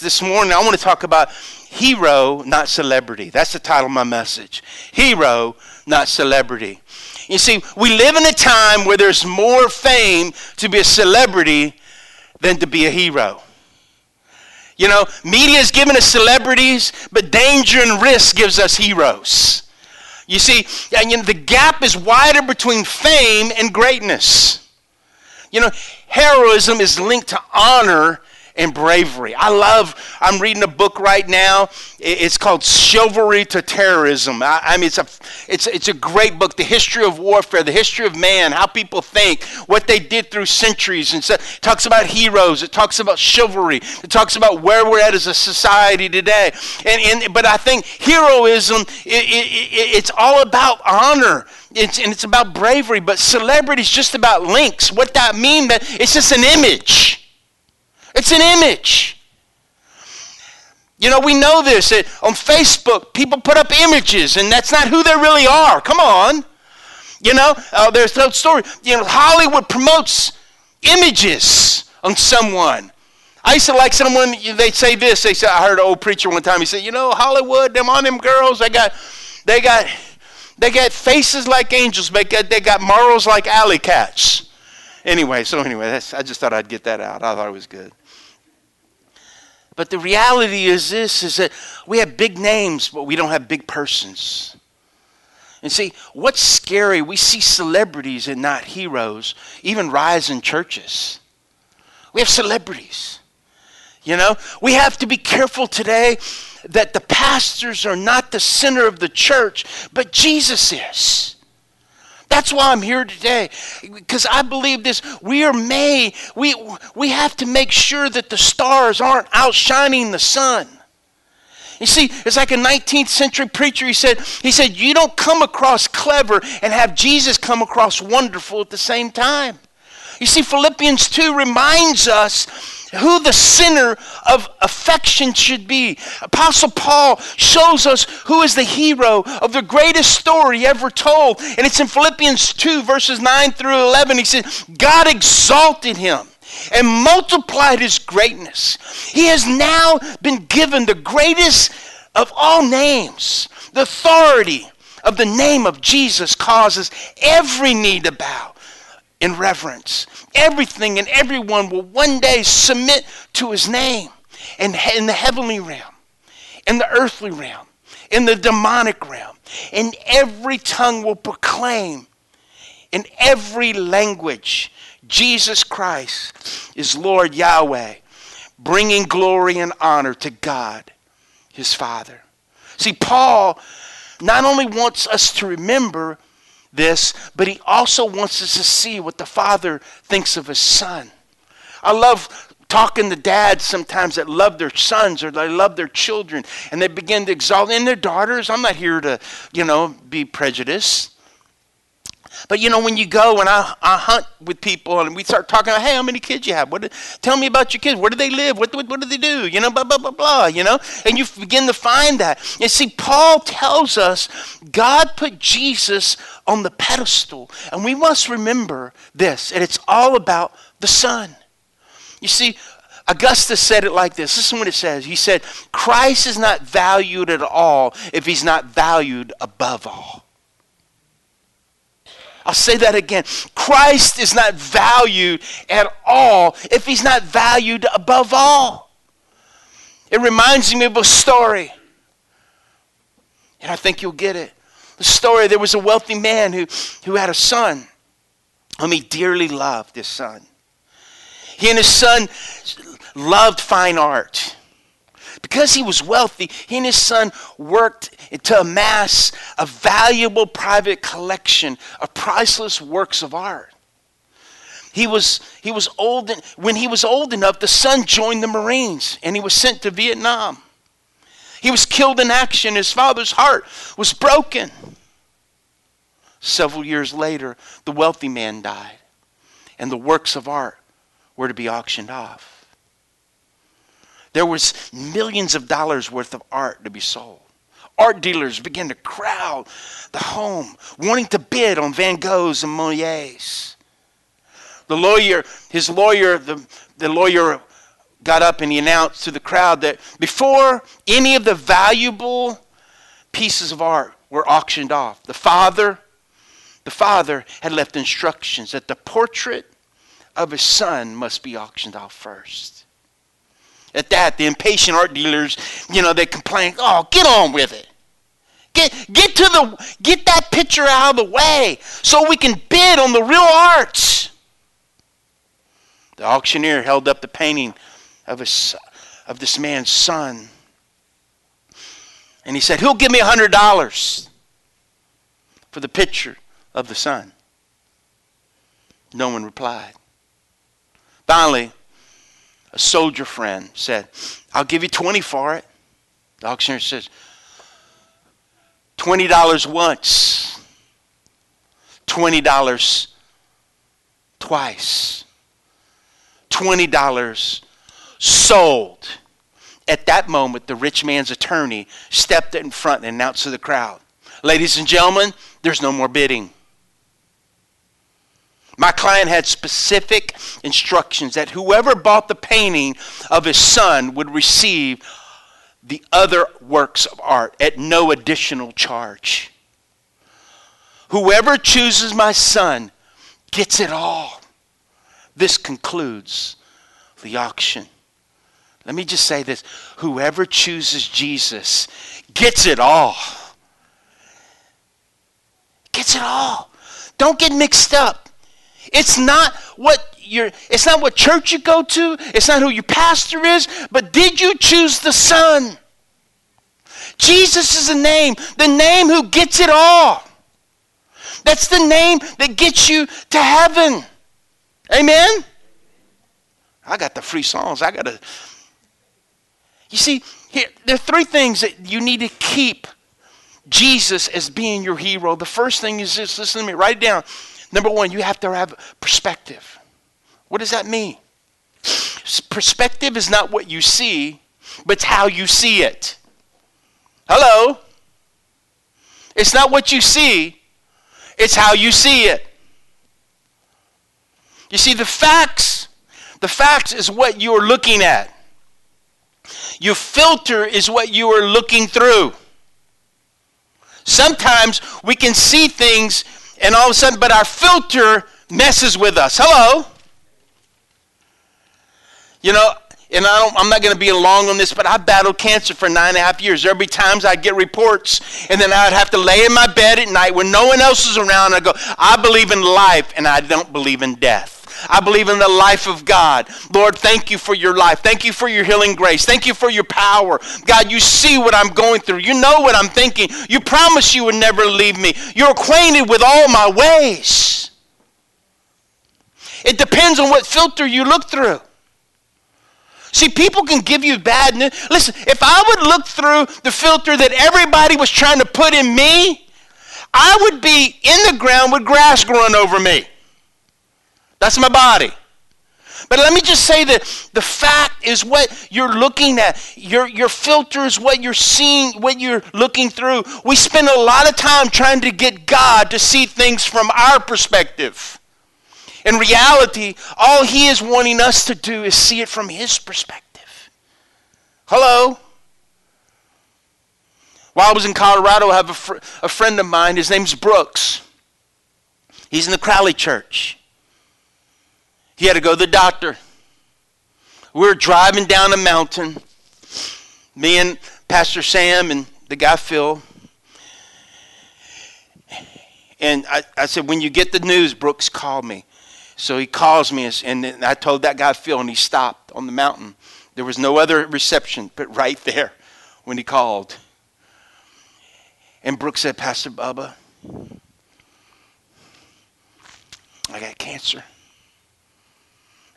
This morning, I want to talk about hero, not celebrity. That's the title of my message. Hero, not celebrity. You see, we live in a time where there's more fame to be a celebrity than to be a hero. You know, media is giving us celebrities, but danger and risk gives us heroes. You see, and you know, the gap is wider between fame and greatness. You know, heroism is linked to honor and bravery. I love, I'm reading a book right now. It's called Chivalry to Terrorism. I, I, mean, it's a, it's, it's a great book. The history of warfare, the history of man, how people think, what they did through centuries. And so it talks about heroes. It talks about chivalry. It talks about where we're at as a society today. And, and, but I think heroism, it, it, it's all about honor. It's, and it's about bravery, but celebrity is just about links. What that mean? That it's just an image. It's an image. You know, we know this. On Facebook, people put up images, and that's not who they really are. Come on. You know, uh, there's no story. You know, Hollywood promotes images on someone. I used to like someone, they'd say this. They said, I heard an old preacher one time. He said, You know, Hollywood, them on them girls, they got, they got, they got faces like angels, but they got morals like alley cats. Anyway, so anyway, I just thought I'd get that out. I thought it was good. But the reality is this is that we have big names, but we don't have big persons. And see, what's scary, we see celebrities and not heroes even rise in churches. We have celebrities. You know, we have to be careful today that the pastors are not the center of the church, but Jesus is. That's why I'm here today. Because I believe this. We are made, we, we have to make sure that the stars aren't outshining the sun. You see, it's like a 19th century preacher. He said, he said, you don't come across clever and have Jesus come across wonderful at the same time. You see, Philippians 2 reminds us who the center of affection should be. Apostle Paul shows us who is the hero of the greatest story ever told. And it's in Philippians 2, verses 9 through 11. He says, God exalted him and multiplied his greatness. He has now been given the greatest of all names. The authority of the name of Jesus causes every knee to bow in reverence. Everything and everyone will one day submit to his name in, in the heavenly realm, in the earthly realm, in the demonic realm. And every tongue will proclaim in every language Jesus Christ is Lord Yahweh, bringing glory and honor to God, his Father. See, Paul not only wants us to remember this, but he also wants us to see what the father thinks of his son. I love talking to dads sometimes that love their sons or they love their children and they begin to exalt in their daughters. I'm not here to, you know, be prejudiced. But you know, when you go and I, I hunt with people and we start talking, hey, how many kids you have? What, tell me about your kids. Where do they live? What, what, what do they do? You know, blah, blah, blah, blah, you know? And you begin to find that. And see, Paul tells us God put Jesus on the pedestal. And we must remember this, and it's all about the Son. You see, Augustine said it like this. This is what it says. He said, Christ is not valued at all if he's not valued above all. I'll say that again. Christ is not valued at all if he's not valued above all. It reminds me of a story. And I think you'll get it. The story there was a wealthy man who, who had a son whom he dearly loved, his son. He and his son loved fine art. Because he was wealthy, he and his son worked to amass a valuable private collection of priceless works of art. He was, he was old, when he was old enough, the son joined the Marines and he was sent to Vietnam. He was killed in action. His father's heart was broken. Several years later, the wealthy man died, and the works of art were to be auctioned off. There was millions of dollars worth of art to be sold. Art dealers began to crowd the home, wanting to bid on Van Goghs and Monets. The lawyer, his lawyer, the, the lawyer got up and he announced to the crowd that before any of the valuable pieces of art were auctioned off, the father, the father had left instructions that the portrait of his son must be auctioned off first. At that, the impatient art dealers, you know, they complain, "Oh, get on with it." Get, get to the get that picture out of the way so we can bid on the real art. The auctioneer held up the painting of, his, of this man's son. And he said, He'll give me a $100 for the picture of the son. No one replied. Finally, soldier friend said, I'll give you 20 for it. The auctioneer says, $20 once, $20 twice, $20 sold. At that moment, the rich man's attorney stepped in front and announced to the crowd, Ladies and gentlemen, there's no more bidding. My client had specific instructions that whoever bought the painting of his son would receive the other works of art at no additional charge. Whoever chooses my son gets it all. This concludes the auction. Let me just say this whoever chooses Jesus gets it all. Gets it all. Don't get mixed up. It's not what your it's not what church you go to, it's not who your pastor is, but did you choose the Son? Jesus is the name, the name who gets it all. That's the name that gets you to heaven. Amen? I got the free songs. I got to. You see, here, there are three things that you need to keep Jesus as being your hero. The first thing is this listen to me, write it down. Number one, you have to have perspective. What does that mean? Perspective is not what you see, but it's how you see it. Hello? It's not what you see, it's how you see it. You see, the facts, the facts is what you are looking at. Your filter is what you are looking through. Sometimes we can see things and all of a sudden, but our filter messes with us. Hello? You know, and I am not going to be long on this, but I battled cancer for nine and a half years. There'd be times I'd get reports, and then I'd have to lay in my bed at night when no one else is around. I go, I believe in life, and I don't believe in death. I believe in the life of God. Lord, thank you for your life. Thank you for your healing grace. Thank you for your power. God, you see what I'm going through. You know what I'm thinking. You promise you would never leave me. You're acquainted with all my ways. It depends on what filter you look through. See, people can give you bad news. Listen, if I would look through the filter that everybody was trying to put in me, I would be in the ground with grass growing over me. That's my body. But let me just say that the fact is what you're looking at. Your, your filter is what you're seeing, what you're looking through. We spend a lot of time trying to get God to see things from our perspective. In reality, all He is wanting us to do is see it from His perspective. Hello? While I was in Colorado, I have a, fr- a friend of mine. His name's Brooks. He's in the Crowley Church. He had to go to the doctor. We were driving down a mountain. Me and Pastor Sam and the guy Phil. And I, I said, when you get the news, Brooks, call me. So he calls me, and I told that guy Phil, and he stopped on the mountain. There was no other reception but right there when he called. And Brooks said, Pastor Bubba, I got cancer.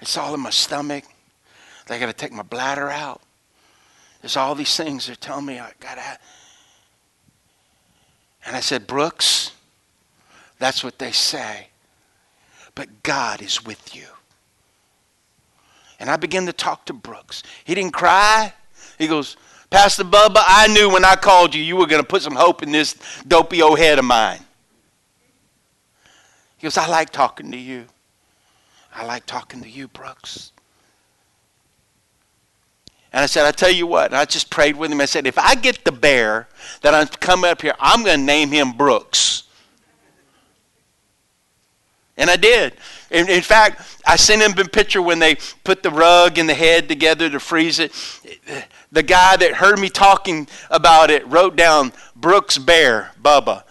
It's all in my stomach. They got to take my bladder out. There's all these things they're telling me I got to. And I said, Brooks, that's what they say but God is with you. And I began to talk to Brooks. He didn't cry. He goes, Pastor Bubba, I knew when I called you, you were going to put some hope in this dopey old head of mine. He goes, I like talking to you. I like talking to you, Brooks. And I said, I tell you what, and I just prayed with him. I said, if I get the bear that I'm coming up here, I'm going to name him Brooks. And I did. In, in, fact, I sent him a picture when they put the rug and the head together to freeze it. The guy that heard me talking about it wrote down Brooks Bear, Bubba.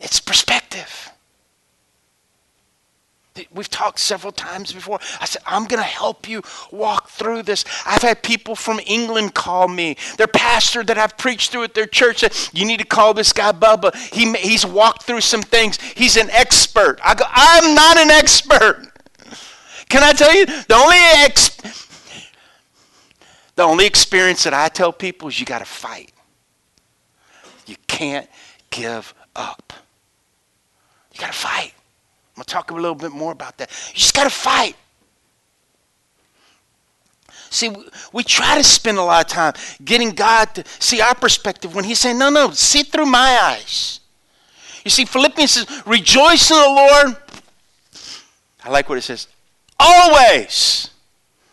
It's perspective. We've talked several times before. I said, I'm going to help you walk through this. I've had people from England call me. Their pastor that I've preached to at their church said, You need to call this guy Bubba. He, he's walked through some things. He's an expert. I go, I'm not an expert. Can I tell you? The only, ex- the only experience that I tell people is you got to fight. You can't give up. You got to fight. To talk a little bit more about that. You just got to fight. See, we try to spend a lot of time getting God to see our perspective when He's saying, no, no, see through my eyes. You see, Philippians says, rejoice in the Lord. I like what it says, always.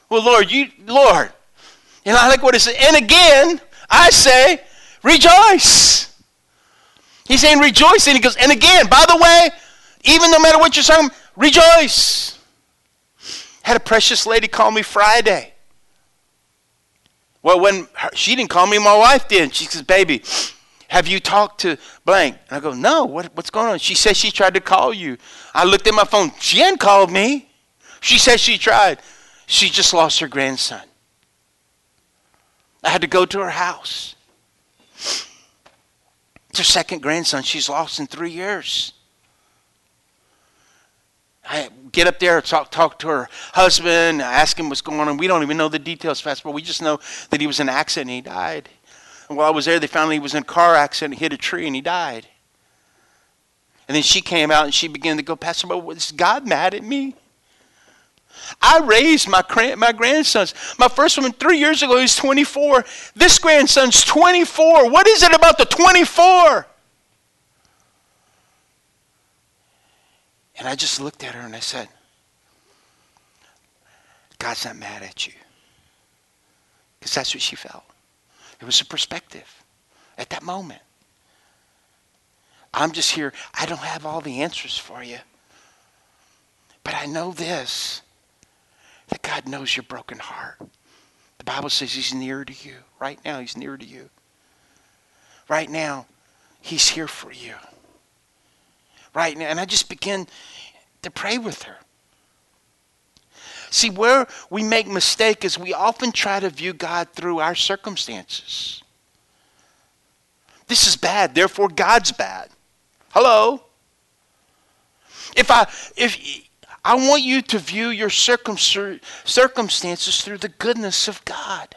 Well, Lord, you, Lord. And I like what it says. And again, I say, rejoice. He's saying rejoice. And he goes, and again, by the way, even no matter what you're saying, rejoice. Had a precious lady call me Friday. Well, when her, she didn't call me, my wife did. She says, "Baby, have you talked to blank?" And I go, "No. What, what's going on?" She says she tried to call you. I looked at my phone. She hadn't called me. She says she tried. She just lost her grandson. I had to go to her house. It's her second grandson she's lost in three years. I get up there, talk, talk to her husband, ask him what's going on. We don't even know the details fast, but we just know that he was in an accident and he died. And while I was there, they found he was in a car accident, hit a tree, and he died. And then she came out and she began to go, Pastor, but is God mad at me? I raised my, my grandsons. My first one three years ago, he was 24. This grandson's 24. What is it about the 24? And I just looked at her and I said, God's not mad at you. Because that's what she felt. It was a perspective at that moment. I'm just here. I don't have all the answers for you. But I know this that God knows your broken heart. The Bible says He's near to you. Right now, He's near to you. Right now, He's here for you right now. And I just begin to pray with her. See, where we make mistake is we often try to view God through our circumstances. This is bad, therefore God's bad. Hello? If I if I want you to view your circumstances through the goodness of God.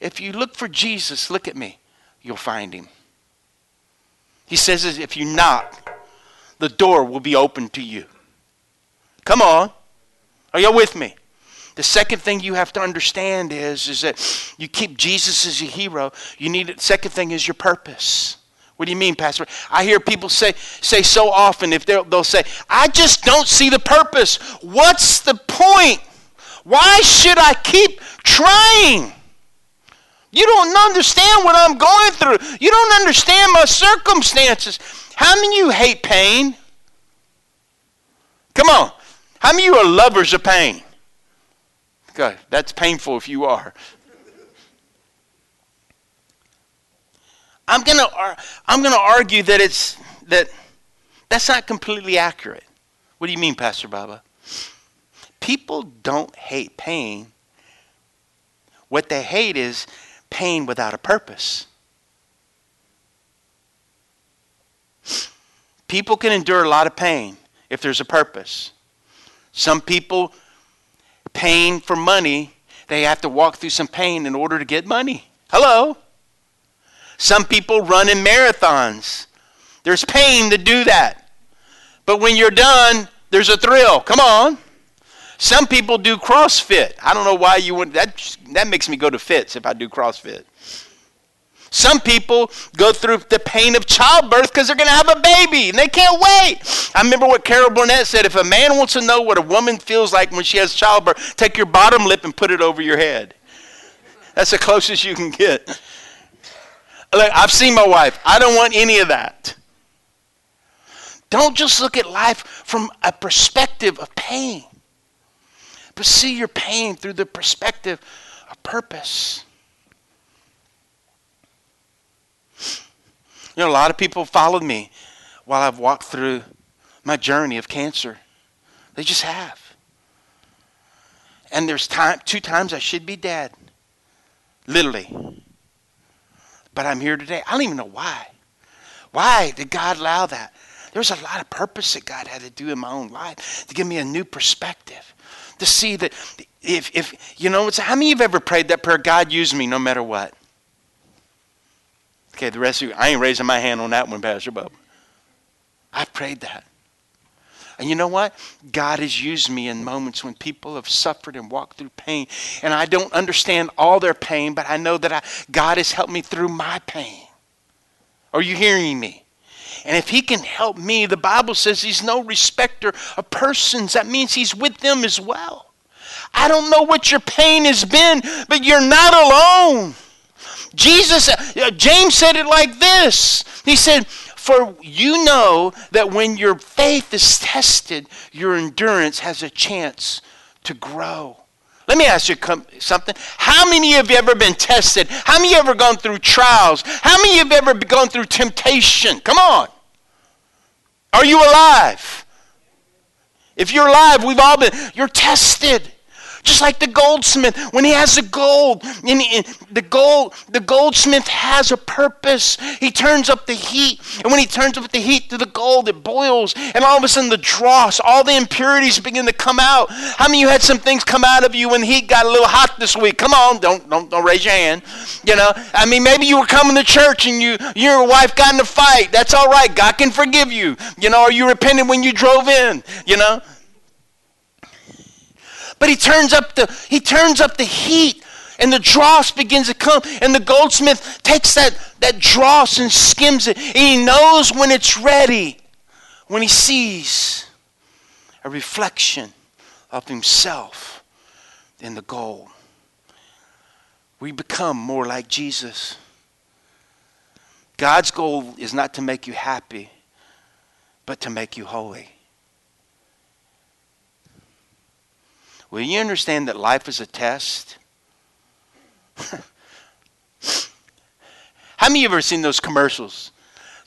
If you look for Jesus, look at me, you'll find him. He says if you knock, the door will be open to you. Come on. Are you with me? The second thing you have to understand is, is that you keep Jesus as your hero. You need it. Second thing is your purpose. What do you mean, Pastor? I hear people say say so often if they'll say, "I just don't see the purpose." What's the point? Why should I keep trying? You don't understand what I'm going through. You don't understand my circumstances. How many of you hate pain? Come on. How many you are lovers of pain? God, that's painful if you are. I'm gonna I'm gonna argue that it's that that's not completely accurate. What do you mean, Pastor Bubba? People don't hate pain. What they hate is pain without a purpose. People can endure a lot of pain if there's a purpose. Some people, pain for money, they have to walk through some pain in order to get money. Hello? Some people run in marathons. There's pain to do that. But when you're done, there's a thrill. Come on. Some people do CrossFit. I don't know why you would that that makes me go to fits if I do CrossFit. Some people go through the pain of childbirth because they're going to have a baby and they can't wait. I remember what Carol Burnett said if a man wants to know what a woman feels like when she has childbirth, take your bottom lip and put it over your head. That's the closest you can get. Look, I've seen my wife. I don't want any of that. Don't just look at life from a perspective of pain, but see your pain through the perspective of purpose. You know, a lot of people followed me while I've walked through my journey of cancer. They just have. And there's time, two times I should be dead, literally. But I'm here today. I don't even know why. Why did God allow that? There was a lot of purpose that God had to do in my own life to give me a new perspective. To see that if, if you know, how many of you have ever prayed that prayer, God use me no matter what? Okay, the rest of you, I ain't raising my hand on that one, Pastor Bob. I prayed that. And you know what? God has used me in moments when people have suffered and walked through pain. And I don't understand all their pain, but I know that I, God has helped me through my pain. Are you hearing me? And if he can help me, the Bible says he's no respecter of persons. That means he's with them as well. I don't know what your pain has been, but you're not alone. Jesus, uh, James said it like this He said, For you know that when your faith is tested, your endurance has a chance to grow. Let me ask you something. How many of you ever been tested? How many ever gone through trials? How many of you have ever gone through temptation? Come on. Are you alive? If you're alive, we've all been. You're tested. Just like the goldsmith, when he has the gold, and, he, the gold, the goldsmith has a purpose. He turns up the heat, and when he turns up the heat to the gold, it boils, and all of a sudden the dross, all the impurities begin to come out. How many of you had some things come out of you when heat got a little hot this week? Come on, don't don't don't raise your hand. You know, I mean, maybe you were coming to church and you your wife got in a fight. That's all right. God can forgive you. You know, or you repented when you drove in. You know. But he turns up the he turns up the heat and the dross begins to come and the goldsmith takes that that dross and skims it and he knows when it's ready when he sees a reflection of himself in the gold. We become more like Jesus. God's goal is not to make you happy but to make you holy Will you understand that life is a test? How many of you ever seen those commercials?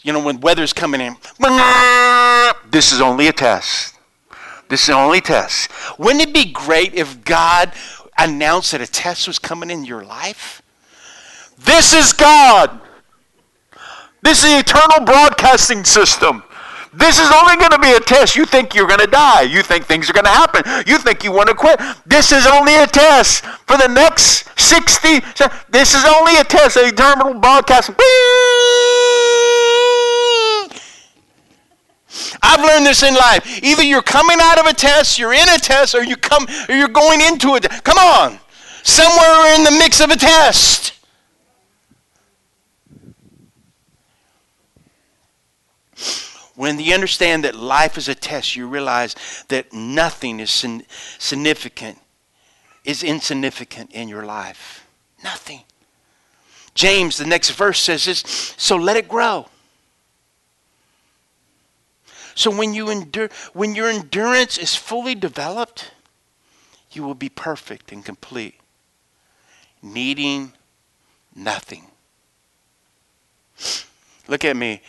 You know, when weather's coming in, this is only a test. This is only a test. Wouldn't it be great if God announced that a test was coming in your life? This is God. This is the eternal broadcasting system. This is only going to be a test. You think you're going to die. You think things are going to happen. You think you want to quit. This is only a test for the next 60. This is only a test. A terminal broadcast. I've learned this in life. Either you're coming out of a test, you're in a test, or you come, or you're going into it. Come on, somewhere in the mix of a test. When you understand that life is a test, you realize that nothing is significant, is insignificant in your life. Nothing. James, the next verse says this so let it grow. So when you endure, when your endurance is fully developed, you will be perfect and complete, needing nothing. Look at me.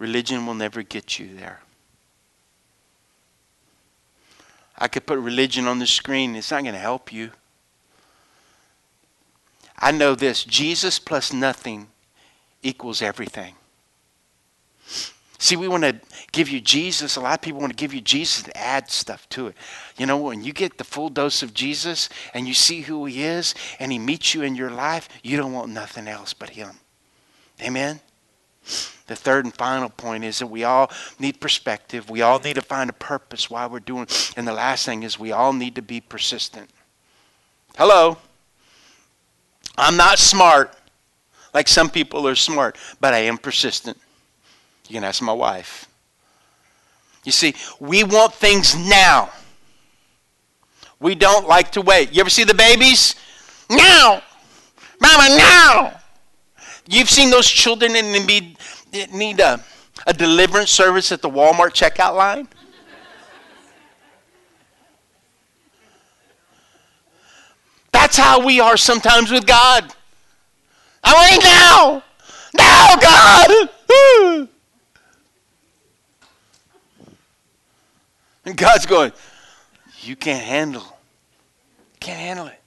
Religion will never get you there. I could put religion on the screen, it's not going to help you. I know this Jesus plus nothing equals everything. See, we want to give you Jesus. A lot of people want to give you Jesus and add stuff to it. You know, when you get the full dose of Jesus and you see who He is and He meets you in your life, you don't want nothing else but Him. Amen? The third and final point is that we all need perspective. We all need to find a purpose why we're doing. And the last thing is we all need to be persistent. Hello. I'm not smart. like some people are smart, but I am persistent. You can ask my wife. You see, we want things now. We don't like to wait. You ever see the babies? Now! Mama, now! You've seen those children that need, need a, a deliverance service at the Walmart checkout line? That's how we are sometimes with God. I it now! Now, God! And God's going, You can't handle. Can't handle it.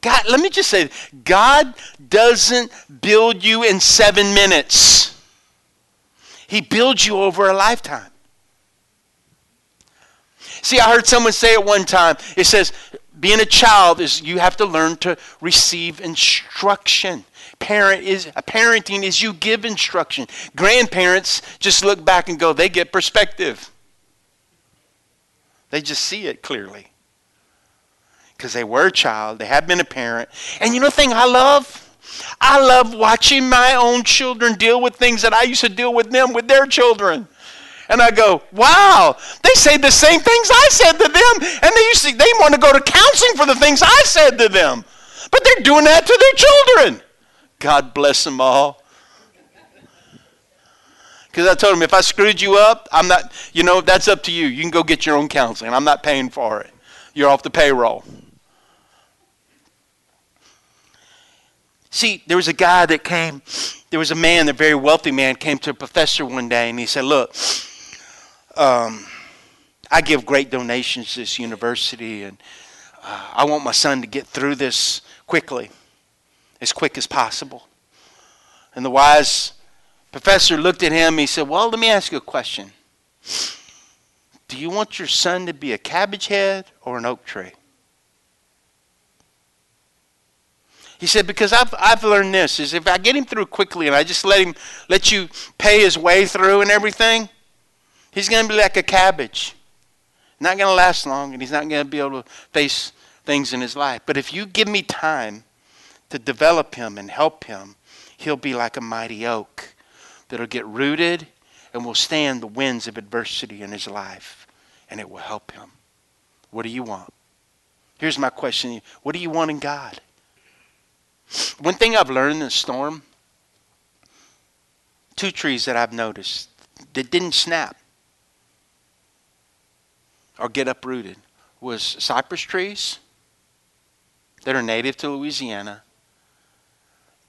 God, let me just say, God doesn't build you in seven minutes. He builds you over a lifetime. See, I heard someone say it one time. It says, being a child is you have to learn to receive instruction. Parent is parenting is you give instruction. Grandparents just look back and go, they get perspective. They just see it clearly. Because they were a child, they have been a parent. And you know the thing I love? I love watching my own children deal with things that I used to deal with them with their children. And I go, wow, they say the same things I said to them. And they used to, they want to go to counseling for the things I said to them. But they're doing that to their children. God bless them all. Because I told them, if I screwed you up, I'm not, you know, that's up to you. You can go get your own counseling. I'm not paying for it. You're off the payroll. See, there was a guy that came, there was a man, a very wealthy man, came to a professor one day and he said, Look, um, I give great donations to this university and uh, I want my son to get through this quickly, as quick as possible. And the wise professor looked at him. He said, Well, let me ask you a question. Do you want your son to be a cabbage head or an oak tree? He said, because I've, I've learned this, is if I get him through quickly and I just let him, let you pay his way through and everything, he's going to be like a cabbage. Not going to last long and he's not going to be able to face things in his life. But if you give me time to develop him and help him, he'll be like a mighty oak that'll get rooted and will stand the winds of adversity in his life and it will help him. What do you want? Here's my question What do you want in God? One thing I've learned in the storm two trees that I've noticed that didn't snap or get uprooted was cypress trees that are native to Louisiana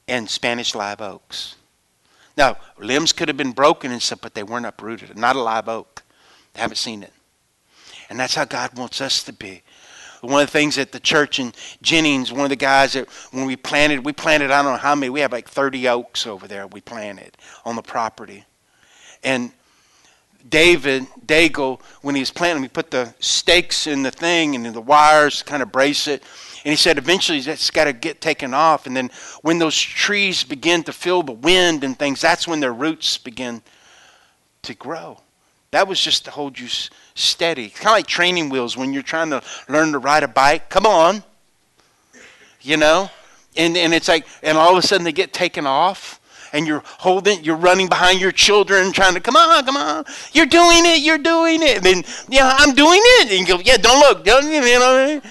and Spanish live oaks. Now, limbs could have been broken and stuff, but they weren't uprooted. Not a live oak. They haven't seen it. And that's how God wants us to be. One of the things at the church in Jennings, one of the guys that when we planted, we planted, I don't know how many, we have like 30 oaks over there we planted on the property. And David Daigle, when he was planting, he put the stakes in the thing and the wires to kind of brace it. And he said eventually that's got to get taken off. And then when those trees begin to feel the wind and things, that's when their roots begin to grow. That was just to hold you steady. Kind of like training wheels when you're trying to learn to ride a bike. Come on. You know? And, and it's like, and all of a sudden they get taken off and you're holding, you're running behind your children trying to, come on, come on. You're doing it, you're doing it. And then, yeah, I'm doing it. And you go, yeah, don't look. Don't, you know?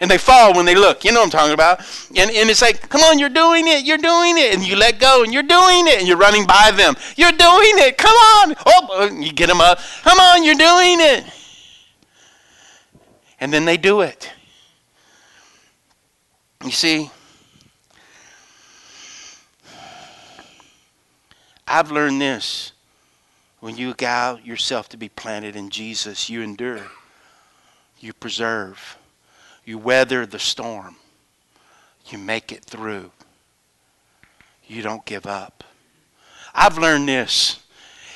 And they fall when they look. You know what I'm talking about. And, and it's like, come on, you're doing it, you're doing it. And you let go and you're doing it. And you're running by them. You're doing it. Come on. Oh, oh you get them up. Come on, you're doing it. And then they do it. You see, I've learned this. When you allow yourself to be planted in Jesus, you endure, you preserve you weather the storm. You make it through. You don't give up. I've learned this.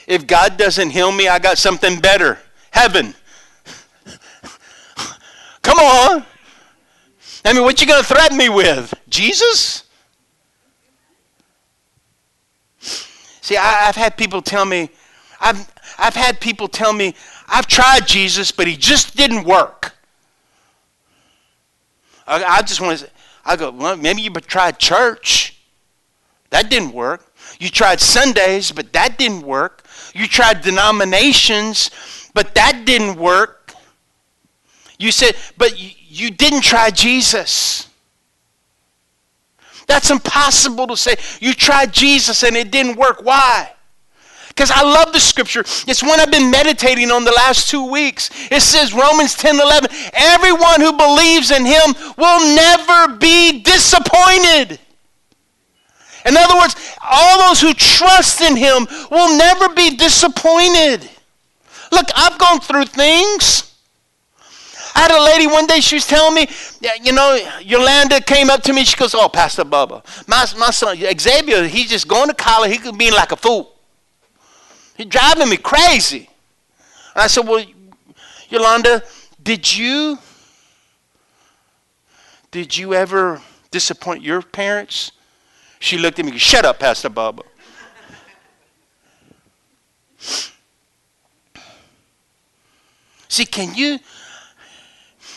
If God doesn't heal me, I got something better. Heaven. Come on. I mean, what you going to threaten me with? Jesus? See, I, have had people tell me, I've, I've had people tell me, I've tried Jesus, but he just didn't work. I, I just want to. Say I go. Well, maybe you tried church. That didn't work. You tried Sundays, but that didn't work. You tried denominations, but that didn't work. You said, but you didn't try Jesus. That's impossible to say. You tried Jesus and it didn't work. Why? Because I love the scripture. It's one I've been meditating on the last two weeks. It says, Romans 10 11, everyone who believes in him will never be disappointed. In other words, all those who trust in him will never be disappointed. Look, I've gone through things. I had a lady one day, she was telling me, you know, Yolanda came up to me, she goes, Oh, Pastor Bubba, my, my son, Xavier, he's just going to college, he could be like a fool. He's driving me crazy. And I said, Well, Yolanda, did you did you ever disappoint your parents? She looked at me, shut up, Pastor Bubba. See, can you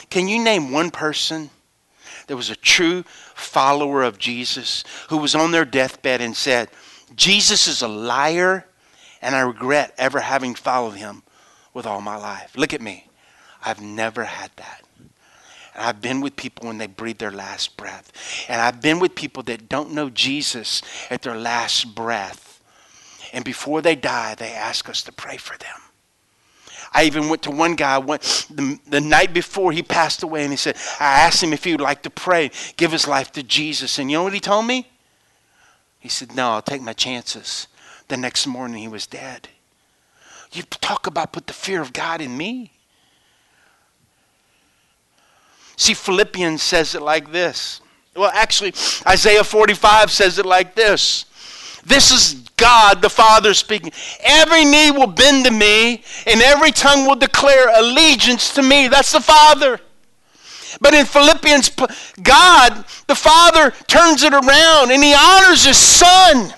can you name one person that was a true follower of Jesus who was on their deathbed and said, Jesus is a liar and I regret ever having followed him with all my life? Look at me. I've never had that. And I've been with people when they breathe their last breath. And I've been with people that don't know Jesus at their last breath. And before they die, they ask us to pray for them. I even went to one guy went the, the night before he passed away, and he said, I asked him if he would like to pray, give his life to Jesus. And you know what he told me? He said, No, I'll take my chances. The next morning, he was dead. You talk about put the fear of God in me. See, Philippians says it like this. Well, actually, Isaiah 45 says it like this. This is God the Father speaking. Every knee will bend to me, and every tongue will declare allegiance to me. That's the Father. But in Philippians, God, the Father, turns it around and He honors His Son.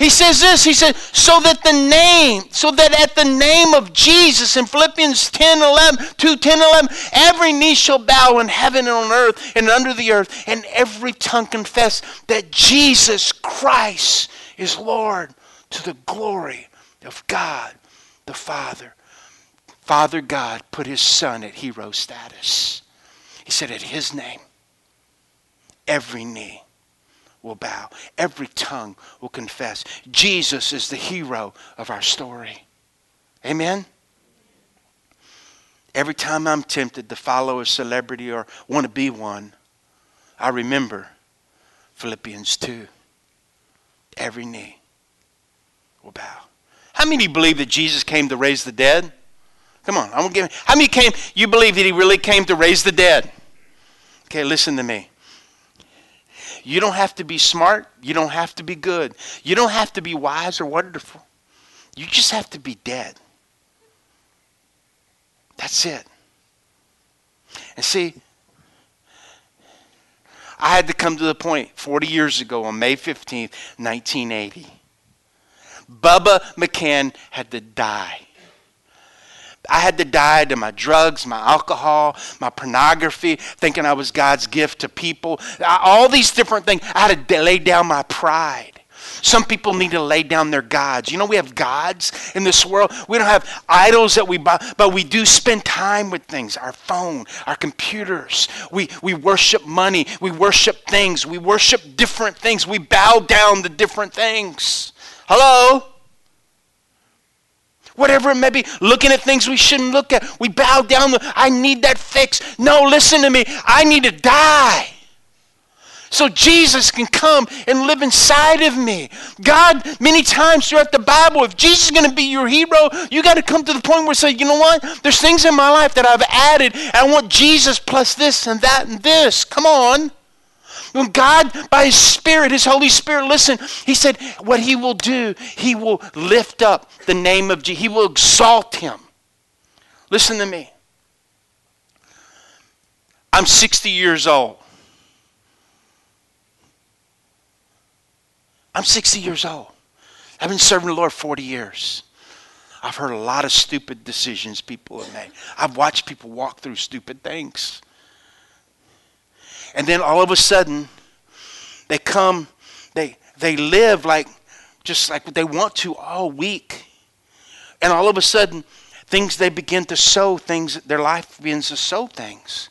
He says this, he said, so that the name, so that at the name of Jesus in Philippians 10, 11, 2, 10, 11, every knee shall bow in heaven and on earth and under the earth, and every tongue confess that Jesus Christ is Lord to the glory of God the Father. Father God put his son at hero status. He said, at his name, every knee will bow, every tongue will confess. Jesus is the hero of our story. Amen? Every time I'm tempted to follow a celebrity or want to be one, I remember Philippians 2. Every knee will bow. How many believe that Jesus came to raise the dead? Come on, I'm gonna give. How many came? You believe that he really came to raise the dead? Okay, listen to me. You don't have to be smart. You don't have to be good. You don't have to be wise or wonderful. You just have to be dead. That's it. And see, I had to come to the point 40 years ago on May 15th, 1980. Bubba McCann had to die. I had to die to my drugs, my alcohol, my pornography, thinking I was God's gift to people. All these different things. I had to lay down my pride. Some people need to lay down their gods. You know, we have gods in this world. We don't have idols that we buy, but we do spend time with things our phone, our computers. We, we worship money. We worship things. We worship different things. We bow down to different things. Hello? Whatever it may be, looking at things we shouldn't look at. We bow down. I need that fix. No, listen to me. I need to die. So Jesus can come and live inside of me. God, many times throughout the Bible, if Jesus is going to be your hero, you got to come to the point where say, you know what? There's things in my life that I've added. I want Jesus plus this and that and this. Come on. When God, by His Spirit, His Holy Spirit, listen, He said, what He will do, He will lift up the name of Jesus, He will exalt Him. Listen to me. I'm 60 years old. I'm 60 years old. I've been serving the Lord 40 years. I've heard a lot of stupid decisions people have made. I've watched people walk through stupid things. And then all of a sudden, they come, they they live like just like they want to all week. And all of a sudden, things they begin to sow things, their life begins to sow things.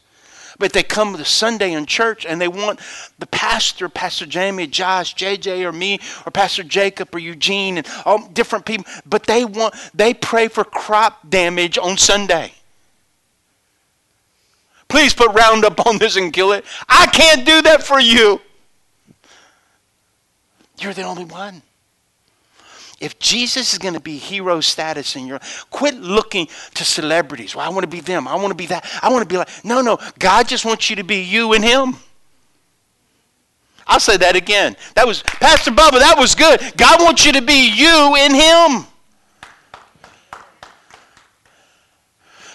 But they come to Sunday in church and they want the pastor, Pastor Jamie, Josh, JJ, or me, or Pastor Jacob, or Eugene, and all different people. But they want they pray for crop damage on Sunday. Please put Roundup on this and kill it. I can't do that for you. You're the only one. If Jesus is going to be hero status in your quit looking to celebrities. Well, I want to be them. I want to be that. I want to be like No, no. God just wants you to be you and him. I'll say that again. That was Pastor Bubba, that was good. God wants you to be you in him.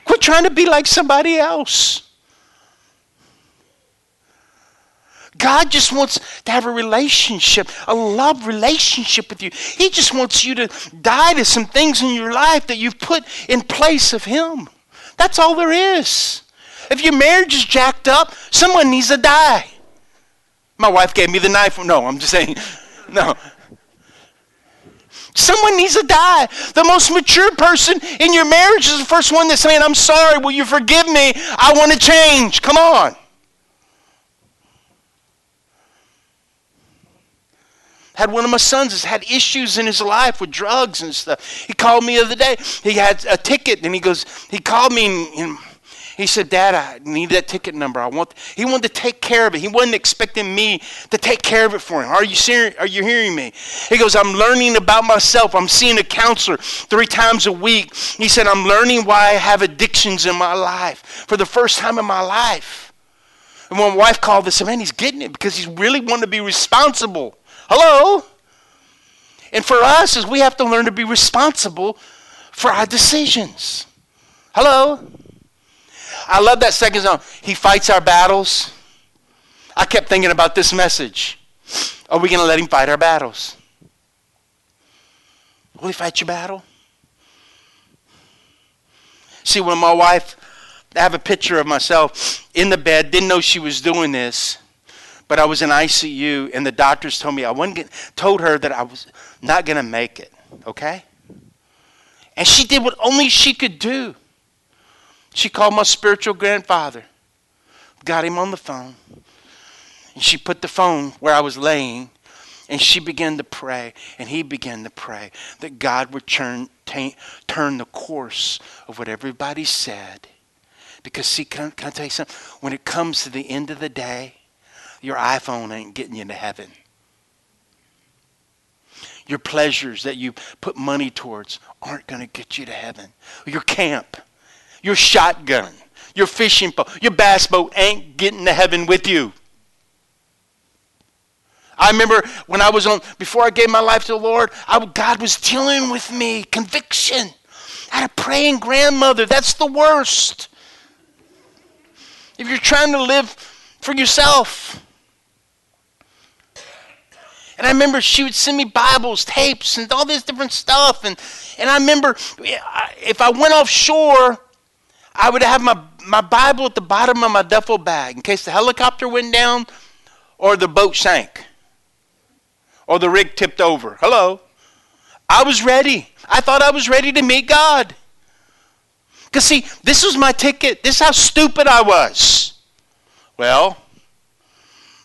Quit trying to be like somebody else. God just wants to have a relationship, a love relationship with you. He just wants you to die to some things in your life that you've put in place of Him. That's all there is. If your marriage is jacked up, someone needs to die. My wife gave me the knife. No, I'm just saying, no. Someone needs to die. The most mature person in your marriage is the first one that's saying, I'm sorry, will you forgive me? I want to change. Come on. Had one of my sons has had issues in his life with drugs and stuff. He called me the other day. He had a ticket, and he goes, he called me and, he said, Dad, I need that ticket number. I want. He wanted to take care of it. He wasn't expecting me to take care of it for him. Are you ser- Are you hearing me? He goes, I'm learning about myself. I'm seeing a counselor three times a week. He said, I'm learning why I have addictions in my life for the first time in my life. And my wife called this, man, he's getting it because he's really wanting to be responsible. Hello? And for us is we have to learn to be responsible for our decisions. Hello? I love that second song. He fights our battles. I kept thinking about this message. Are we going to let him fight our battles? Will he fight your battle? See, when my wife, I have a picture of myself in the bed, didn't know she was doing this but I was in ICU, and the doctors told me I wasn't get, told her that I was not going to make it. Okay, and she did what only she could do. She called my spiritual grandfather, got him on the phone, and she put the phone where I was laying, and she began to pray, and he began to pray that God would turn t- turn the course of what everybody said. Because see, can, can I tell you something? When it comes to the end of the day your iPhone ain't getting you to heaven. Your pleasures that you put money towards aren't going to get you to heaven. Your camp, your shotgun, your fishing boat, your bass boat ain't getting to heaven with you. I remember when I was on, before I gave my life to the Lord, I, God was dealing with me, conviction. I had a praying grandmother. That's the worst. If you're trying to live for yourself, and I remember she would send me Bibles, tapes, and all this different stuff. And, and I remember if I went offshore, I would have my, my Bible at the bottom of my duffel bag in case the helicopter went down or the boat sank or the rig tipped over. Hello. I was ready. I thought I was ready to meet God. Because, see, this was my ticket. This is how stupid I was. Well,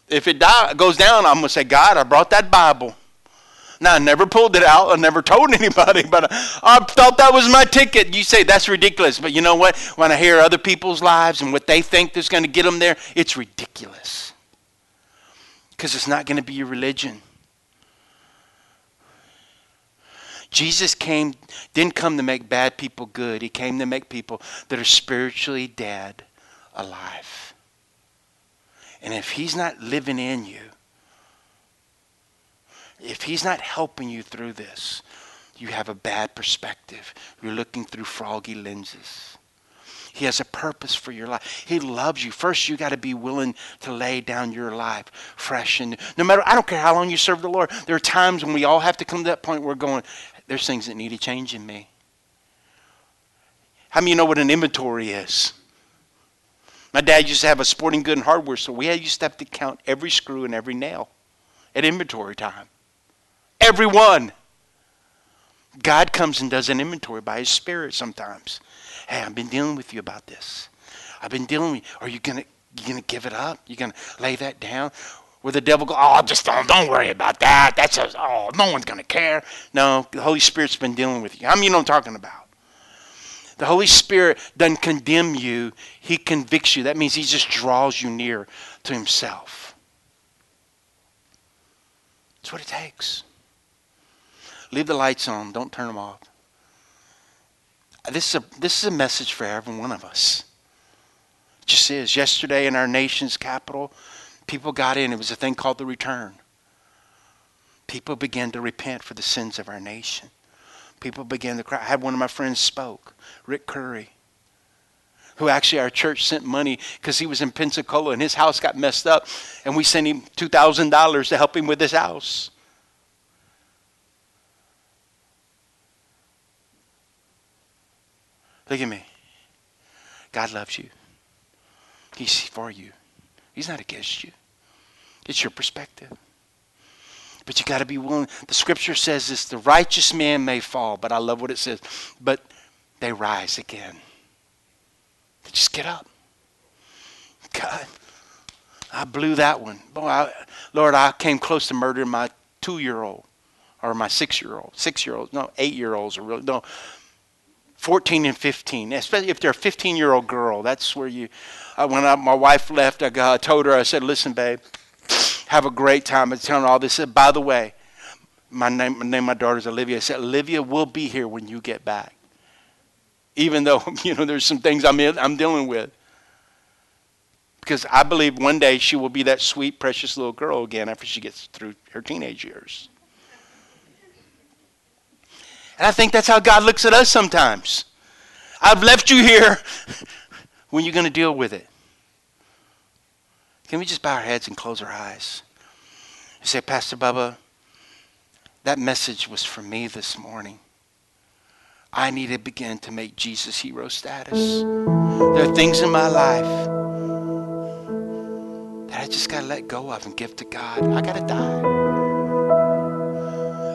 if it die, goes down, I'm going to say, God, I brought that Bible. Now, I never pulled it out. I never told anybody, but I, thought that was my ticket. You say that's ridiculous. But you know what? When I hear other people's lives and what they think is going to get them there, it's ridiculous. Because it's not going to be your religion. Jesus came, didn't come to make bad people good. He came to make people that are spiritually dead alive. And if He's not living in you, if He's not helping you through this, you have a bad perspective. You're looking through froggy lenses. He has a purpose for your life. He loves you. First, you got to be willing to lay down your life fresh and no matter. I don't care how long you serve the Lord. There are times when we all have to come to that point where we're going. There's things that need to change in me. How many you know what an inventory is? My dad used to have a sporting good and hardware, so we used to have to count every screw and every nail at inventory time. everyone. God comes and does an inventory by his spirit sometimes. Hey, I've been dealing with you about this. I've been dealing with you. Are you gonna you gonna give it up? You gonna lay that down? Where the devil go, oh, just don't, don't worry about that. That's a, oh, no one's gonna care. No, the Holy Spirit's been dealing with you. I many you know what I'm talking about? The Holy Spirit doesn't condemn you, He convicts you. That means He just draws you near to Himself. That's what it takes. Leave the lights on, don't turn them off. This is a, this is a message for every one of us. It just is. Yesterday in our nation's capital, people got in. It was a thing called the return. People began to repent for the sins of our nation. People began to cry. I had one of my friends spoke, Rick Curry, who actually our church sent money because he was in Pensacola and his house got messed up, and we sent him two thousand dollars to help him with his house. Look at me. God loves you. He's for you. He's not against you. It's your perspective. But you got to be willing. The scripture says this the righteous man may fall, but I love what it says. But they rise again. They just get up. God, I blew that one. Boy, I, Lord, I came close to murdering my two year old or my six year old. Six year olds, no, eight year olds are really, no. 14 and 15, especially if they're a 15 year old girl. That's where you, I when I, my wife left, I, got, I told her, I said, listen, babe, have a great time. Was telling all this. By the way, my name, my name, my daughter's Olivia. I said, Olivia will be here when you get back. Even though, you know, there's some things I'm, I'm dealing with. Because I believe one day she will be that sweet, precious little girl again after she gets through her teenage years. And I think that's how God looks at us sometimes. I've left you here. when you're you going to deal with it? Can we just bow our heads and close our eyes? You say, Pastor Bubba, that message was for me this morning. I need to begin to make Jesus hero status. There are things in my life that I just got to let go of and give to God. I got to die.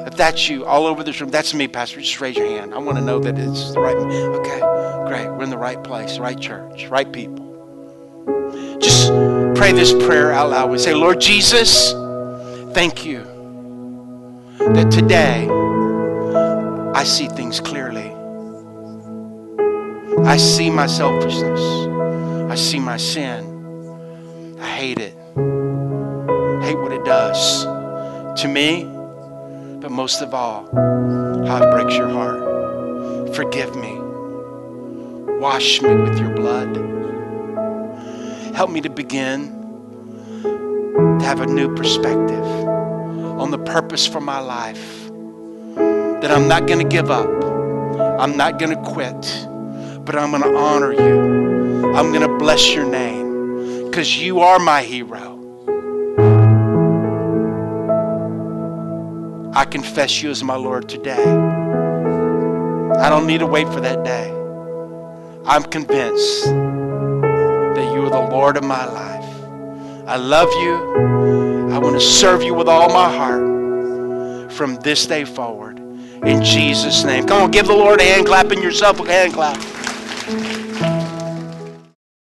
If that's you all over this room, that's me, Pastor. Just raise your hand. I want to know that it's the right. Okay, great. We're in the right place, right church, right people. Just pray this prayer out loud. We say, Lord Jesus, thank you that today I see things clearly. I see my selfishness. I see my sin. I hate it. I hate what it does to me, but most of all, how it breaks your heart. Forgive me. Wash me with your blood. Help me to begin to have a new perspective on the purpose for my life. That I'm not going to give up. I'm not going to quit. But I'm going to honor you. I'm going to bless your name because you are my hero. I confess you as my Lord today. I don't need to wait for that day. I'm convinced you are the Lord of my life. I love you. I want to serve you with all my heart from this day forward. In Jesus' name. Come on, give the Lord a hand clap and yourself a hand clap.